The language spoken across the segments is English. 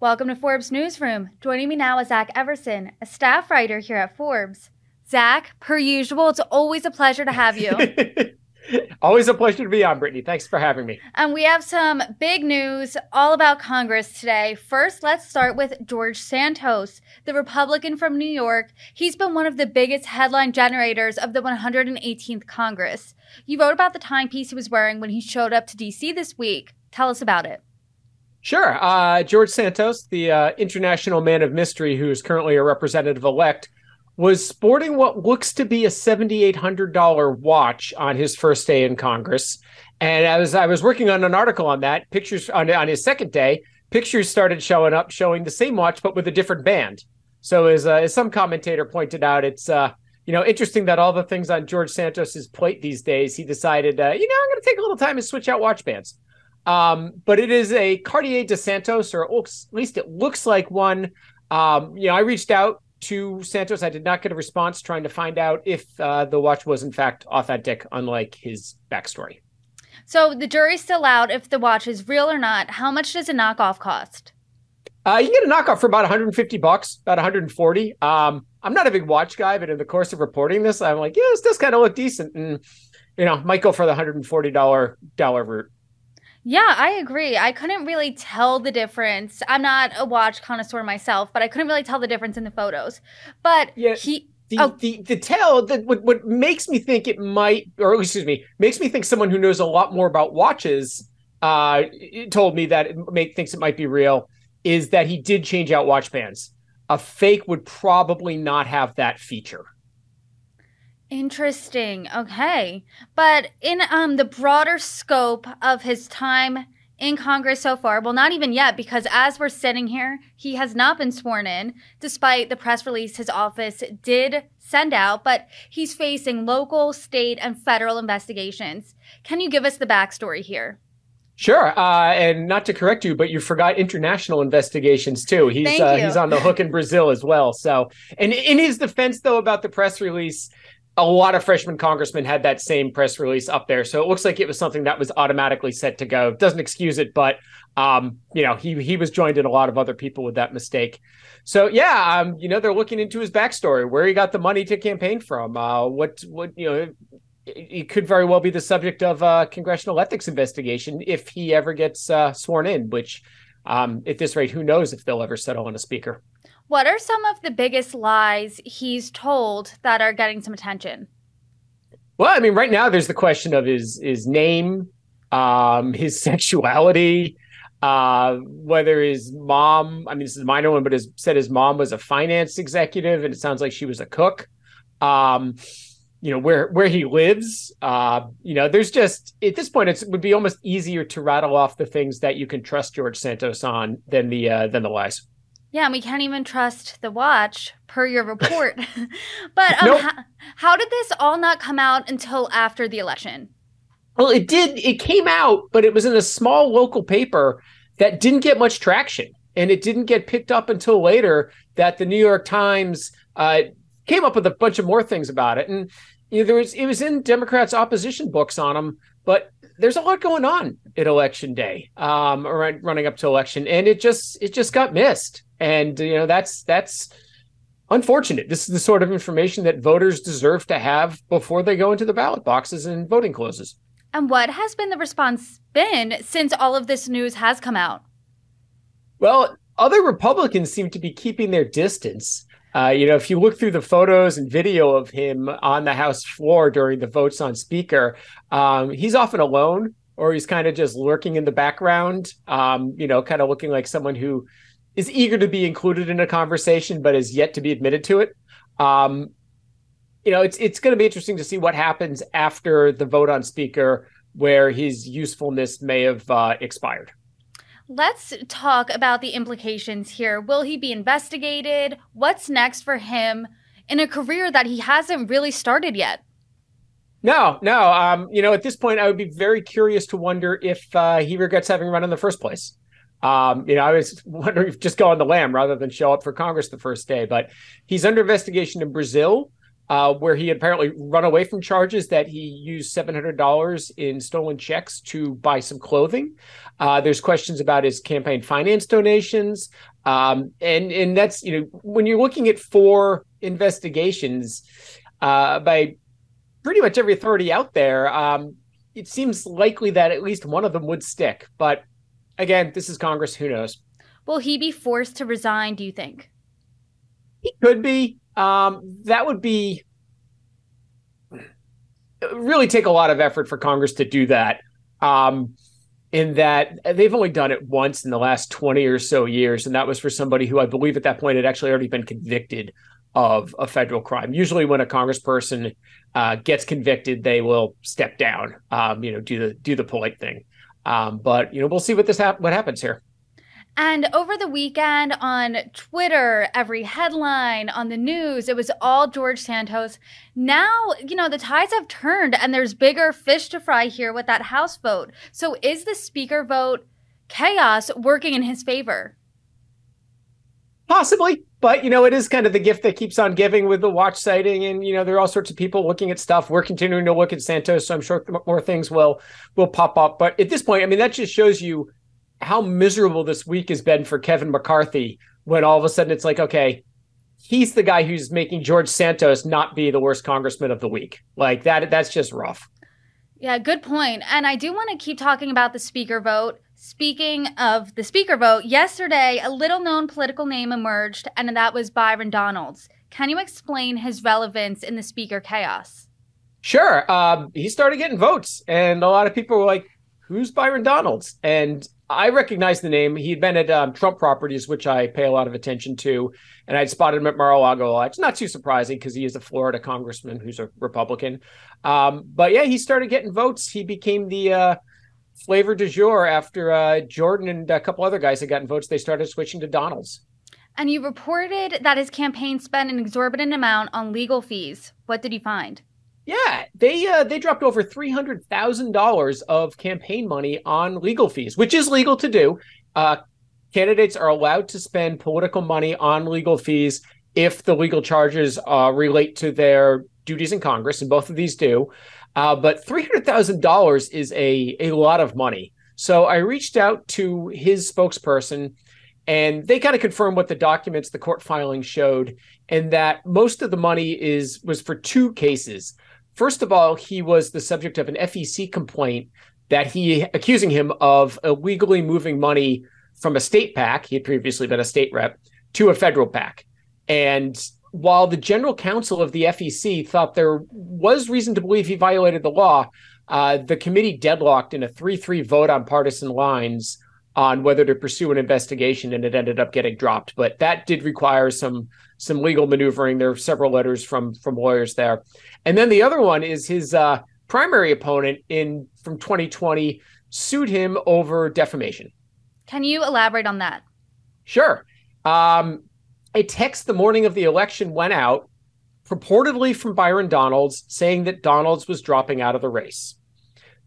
Welcome to Forbes Newsroom. Joining me now is Zach Everson, a staff writer here at Forbes. Zach, per usual, it's always a pleasure to have you. Always a pleasure to be on, Brittany. Thanks for having me. And we have some big news all about Congress today. First, let's start with George Santos, the Republican from New York. He's been one of the biggest headline generators of the 118th Congress. You wrote about the timepiece he was wearing when he showed up to DC this week. Tell us about it. Sure. Uh, George Santos, the uh, international man of mystery who is currently a representative elect, was sporting what looks to be a $7,800 watch on his first day in Congress. And as I was working on an article on that, pictures on, on his second day, pictures started showing up showing the same watch, but with a different band. So as, uh, as some commentator pointed out, it's, uh, you know, interesting that all the things on George Santos's plate these days, he decided, uh, you know, I'm going to take a little time and switch out watch bands. Um, but it is a Cartier de Santos, or at least it looks like one. Um, you know, I reached out to Santos. I did not get a response trying to find out if uh, the watch was in fact authentic, unlike his backstory. So the jury's still out if the watch is real or not. How much does a knockoff cost? Uh, you get a knockoff for about 150 bucks, about 140. Um, I'm not a big watch guy, but in the course of reporting this, I'm like, yeah, this does kind of look decent, and you know, might go for the 140 dollar dollar route. Yeah, I agree. I couldn't really tell the difference. I'm not a watch connoisseur myself, but I couldn't really tell the difference in the photos. But yeah, he the, oh. the the tell that what, what makes me think it might or excuse me makes me think someone who knows a lot more about watches uh told me that it make thinks it might be real is that he did change out watch bands. A fake would probably not have that feature. Interesting. Okay. But in um the broader scope of his time in Congress so far, well not even yet because as we're sitting here, he has not been sworn in despite the press release his office did send out, but he's facing local, state, and federal investigations. Can you give us the backstory here? Sure, uh, and not to correct you, but you forgot international investigations too. He's uh, he's on the hook in Brazil as well. So, and in his defense, though, about the press release, a lot of freshman congressmen had that same press release up there. So it looks like it was something that was automatically set to go. Doesn't excuse it, but um, you know, he he was joined in a lot of other people with that mistake. So yeah, um, you know, they're looking into his backstory, where he got the money to campaign from, uh, what what you know, it could very well be the subject of a congressional ethics investigation if he ever gets uh, sworn in. Which, um, at this rate, who knows if they'll ever settle on a speaker. What are some of the biggest lies he's told that are getting some attention? Well, I mean, right now there's the question of his his name, um, his sexuality, uh, whether his mom. I mean, this is a minor one, but has said his mom was a finance executive, and it sounds like she was a cook. Um, you know where where he lives. Uh, you know, there's just at this point, it would be almost easier to rattle off the things that you can trust George Santos on than the uh, than the lies. Yeah, and we can't even trust the watch per your report. but um, nope. how, how did this all not come out until after the election? Well, it did. It came out, but it was in a small local paper that didn't get much traction. And it didn't get picked up until later that the New York Times uh, came up with a bunch of more things about it. And you know, there was it was in Democrats' opposition books on them, but there's a lot going on at election day, um, running up to election, and it just it just got missed and you know that's that's unfortunate. This is the sort of information that voters deserve to have before they go into the ballot boxes and voting closes. And what has been the response been since all of this news has come out? Well, other Republicans seem to be keeping their distance. Uh, you know, if you look through the photos and video of him on the House floor during the votes on Speaker, um, he's often alone or he's kind of just lurking in the background, um, you know, kind of looking like someone who is eager to be included in a conversation, but is yet to be admitted to it. Um, you know, it's it's going to be interesting to see what happens after the vote on speaker, where his usefulness may have uh, expired. Let's talk about the implications here. Will he be investigated? What's next for him in a career that he hasn't really started yet? No, no. Um, you know, at this point, I would be very curious to wonder if uh, he regrets having run in the first place. Um, you know, I was wondering if just go on the lam rather than show up for Congress the first day. But he's under investigation in Brazil. uh, where he apparently run away from charges that he used $700 in stolen checks to buy some clothing. Uh, there's questions about his campaign finance donations. Um, and, and that's, you know, when you're looking at four investigations uh, by pretty much every authority out there, um, it seems likely that at least one of them would stick. But again, this is Congress. Who knows? Will he be forced to resign, do you think? He could be. Um, that would be really take a lot of effort for Congress to do that. Um, in that they've only done it once in the last 20 or so years. And that was for somebody who I believe at that point had actually already been convicted of a federal crime. Usually, when a congressperson uh, gets convicted, they will step down, um, you know, do the do the polite thing. Um, but you know, we'll see what this hap- what happens here. And over the weekend on Twitter, every headline on the news, it was all George Santos. Now, you know, the tides have turned and there's bigger fish to fry here with that House vote. So is the Speaker vote chaos working in his favor? Possibly, but you know, it is kind of the gift that keeps on giving with the watch sighting, and you know, there are all sorts of people looking at stuff. We're continuing to look at Santos, so I'm sure more things will will pop up. But at this point, I mean, that just shows you how miserable this week has been for Kevin McCarthy when all of a sudden it's like, okay, he's the guy who's making George Santos not be the worst congressman of the week. Like that, that's just rough. Yeah, good point. And I do want to keep talking about the speaker vote. Speaking of the speaker vote, yesterday a little known political name emerged, and that was Byron Donalds. Can you explain his relevance in the speaker chaos? Sure. Um, he started getting votes, and a lot of people were like, Who's Byron Donalds? And I recognized the name. He'd been at um, Trump Properties, which I pay a lot of attention to, and I'd spotted him at Mar-a-Lago a lot. It's not too surprising because he is a Florida congressman who's a Republican. Um, but yeah, he started getting votes. He became the uh, flavor du jour after uh, Jordan and a couple other guys had gotten votes. They started switching to Donalds. And you reported that his campaign spent an exorbitant amount on legal fees. What did you find? Yeah, they uh, they dropped over three hundred thousand dollars of campaign money on legal fees, which is legal to do. Uh, candidates are allowed to spend political money on legal fees if the legal charges uh, relate to their duties in Congress, and both of these do. Uh, but three hundred thousand dollars is a a lot of money. So I reached out to his spokesperson, and they kind of confirmed what the documents, the court filing showed, and that most of the money is was for two cases. First of all, he was the subject of an FEC complaint that he accusing him of illegally moving money from a state PAC, he had previously been a state rep, to a federal PAC. And while the general counsel of the FEC thought there was reason to believe he violated the law, uh, the committee deadlocked in a 3 3 vote on partisan lines on whether to pursue an investigation, and it ended up getting dropped. But that did require some some legal maneuvering. There are several letters from from lawyers there, and then the other one is his uh, primary opponent in from 2020 sued him over defamation. Can you elaborate on that? Sure. Um, a text the morning of the election went out, purportedly from Byron Donalds, saying that Donalds was dropping out of the race.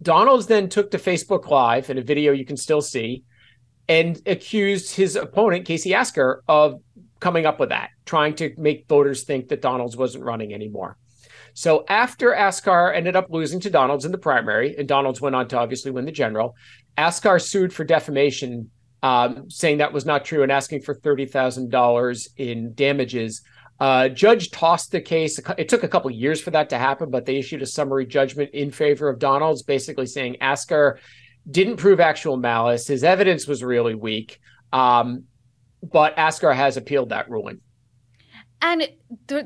Donalds then took to Facebook Live in a video you can still see and accused his opponent, Casey Askar, of coming up with that, trying to make voters think that Donalds wasn't running anymore. So after Askar ended up losing to Donalds in the primary, and Donalds went on to obviously win the general, Askar sued for defamation, um, saying that was not true and asking for $30,000 in damages. Uh, judge tossed the case. It took a couple years for that to happen, but they issued a summary judgment in favor of Donalds, basically saying Askar didn't prove actual malice. His evidence was really weak. Um, but Askar has appealed that ruling. And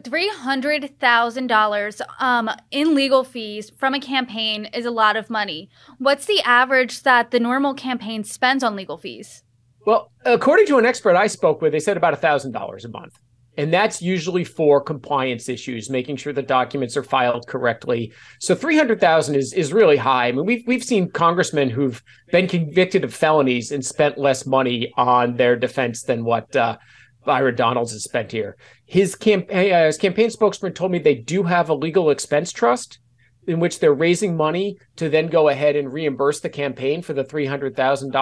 three hundred thousand dollars um, in legal fees from a campaign is a lot of money. What's the average that the normal campaign spends on legal fees? Well, according to an expert I spoke with, they said about thousand dollars a month and that's usually for compliance issues, making sure the documents are filed correctly. So three hundred thousand is is really high. I mean, we've we've seen congressmen who've been convicted of felonies and spent less money on their defense than what uh, Donalds has spent here. His campaign uh, his campaign spokesman told me they do have a legal expense trust in which they're raising money to then go ahead and reimburse the campaign for the three hundred thousand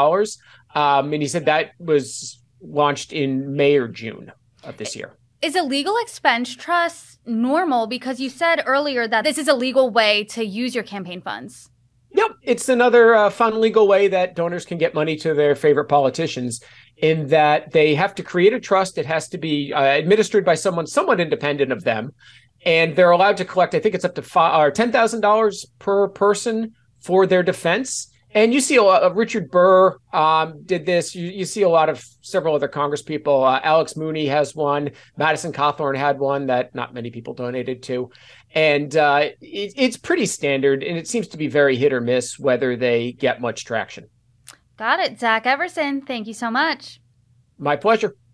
um. And he said that was launched in May or June of this year Is a legal expense trust normal? Because you said earlier that this is a legal way to use your campaign funds. Yep, it's another uh, fun legal way that donors can get money to their favorite politicians. In that they have to create a trust, it has to be uh, administered by someone somewhat independent of them, and they're allowed to collect. I think it's up to five or ten thousand dollars per person for their defense. And you see a lot of Richard Burr um, did this. You, you, see a lot of several other Congress people. Uh, Alex Mooney has one. Madison Cawthorn had one that not many people donated to. And uh, it, it's pretty standard. And it seems to be very hit or miss whether they get much traction. Got it. Zach Everson, thank you so much. My pleasure.